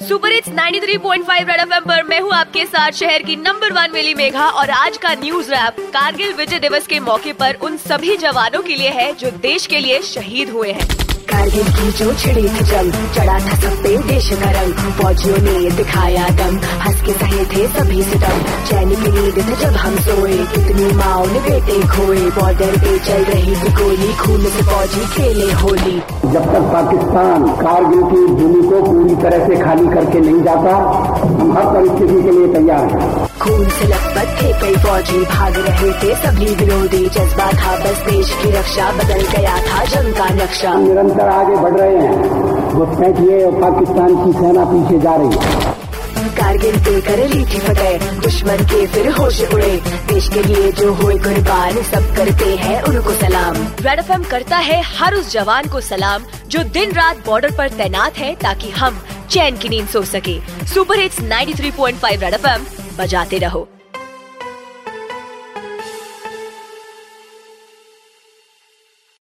Super hits 93.5 red FM पर मैं हूँ आपके साथ शहर की नंबर वन मिली मेघा और आज का न्यूज़ रैप कारगिल विजय दिवस के मौके पर उन सभी जवानों के लिए है जो देश के लिए शहीद हुए हैं। कारगिल की जो छिड़ी थी जंग, चढ़ा था सब पे देश का रंग, फौजियों ने दिखाया दम, हंस के सहे थे सभी सितम चैन की नींद थे जब हम सोए कितनी माओ ने बेटे खोए बॉर्डर पे चल रही थी गोली खून से फौजी खेले होली। जब तक पाकिस्तान कारगिल की भूमि को पूरी तरह से खाली करके नहीं जाता हम हर परिस्थिति के लिए तैयार हैं। खून से लथपथ थे कई फौजी भाग रहे थे सभी विरोधी जज्बा था बस देश की रक्षा बदल गया था जंग का नक्शा। निरंतर आगे बढ़ रहे हैं। घुसपैठिए और पाकिस्तान की सेना पीछे जा रही है। कारगिल पे कर थी फतेह। दुश्मन के फिर होश उड़े। देश के लिए जो हुए कुर्बान, सब करते हैं उनको सलाम। रेड एफएम करता है हर उस जवान को सलाम, जो दिन रात बॉर्डर पर तैनात है ताकि हम चैन की नींद सो सके। सुपर हिट्स 93.5 रेड एफएम बजाते रहो।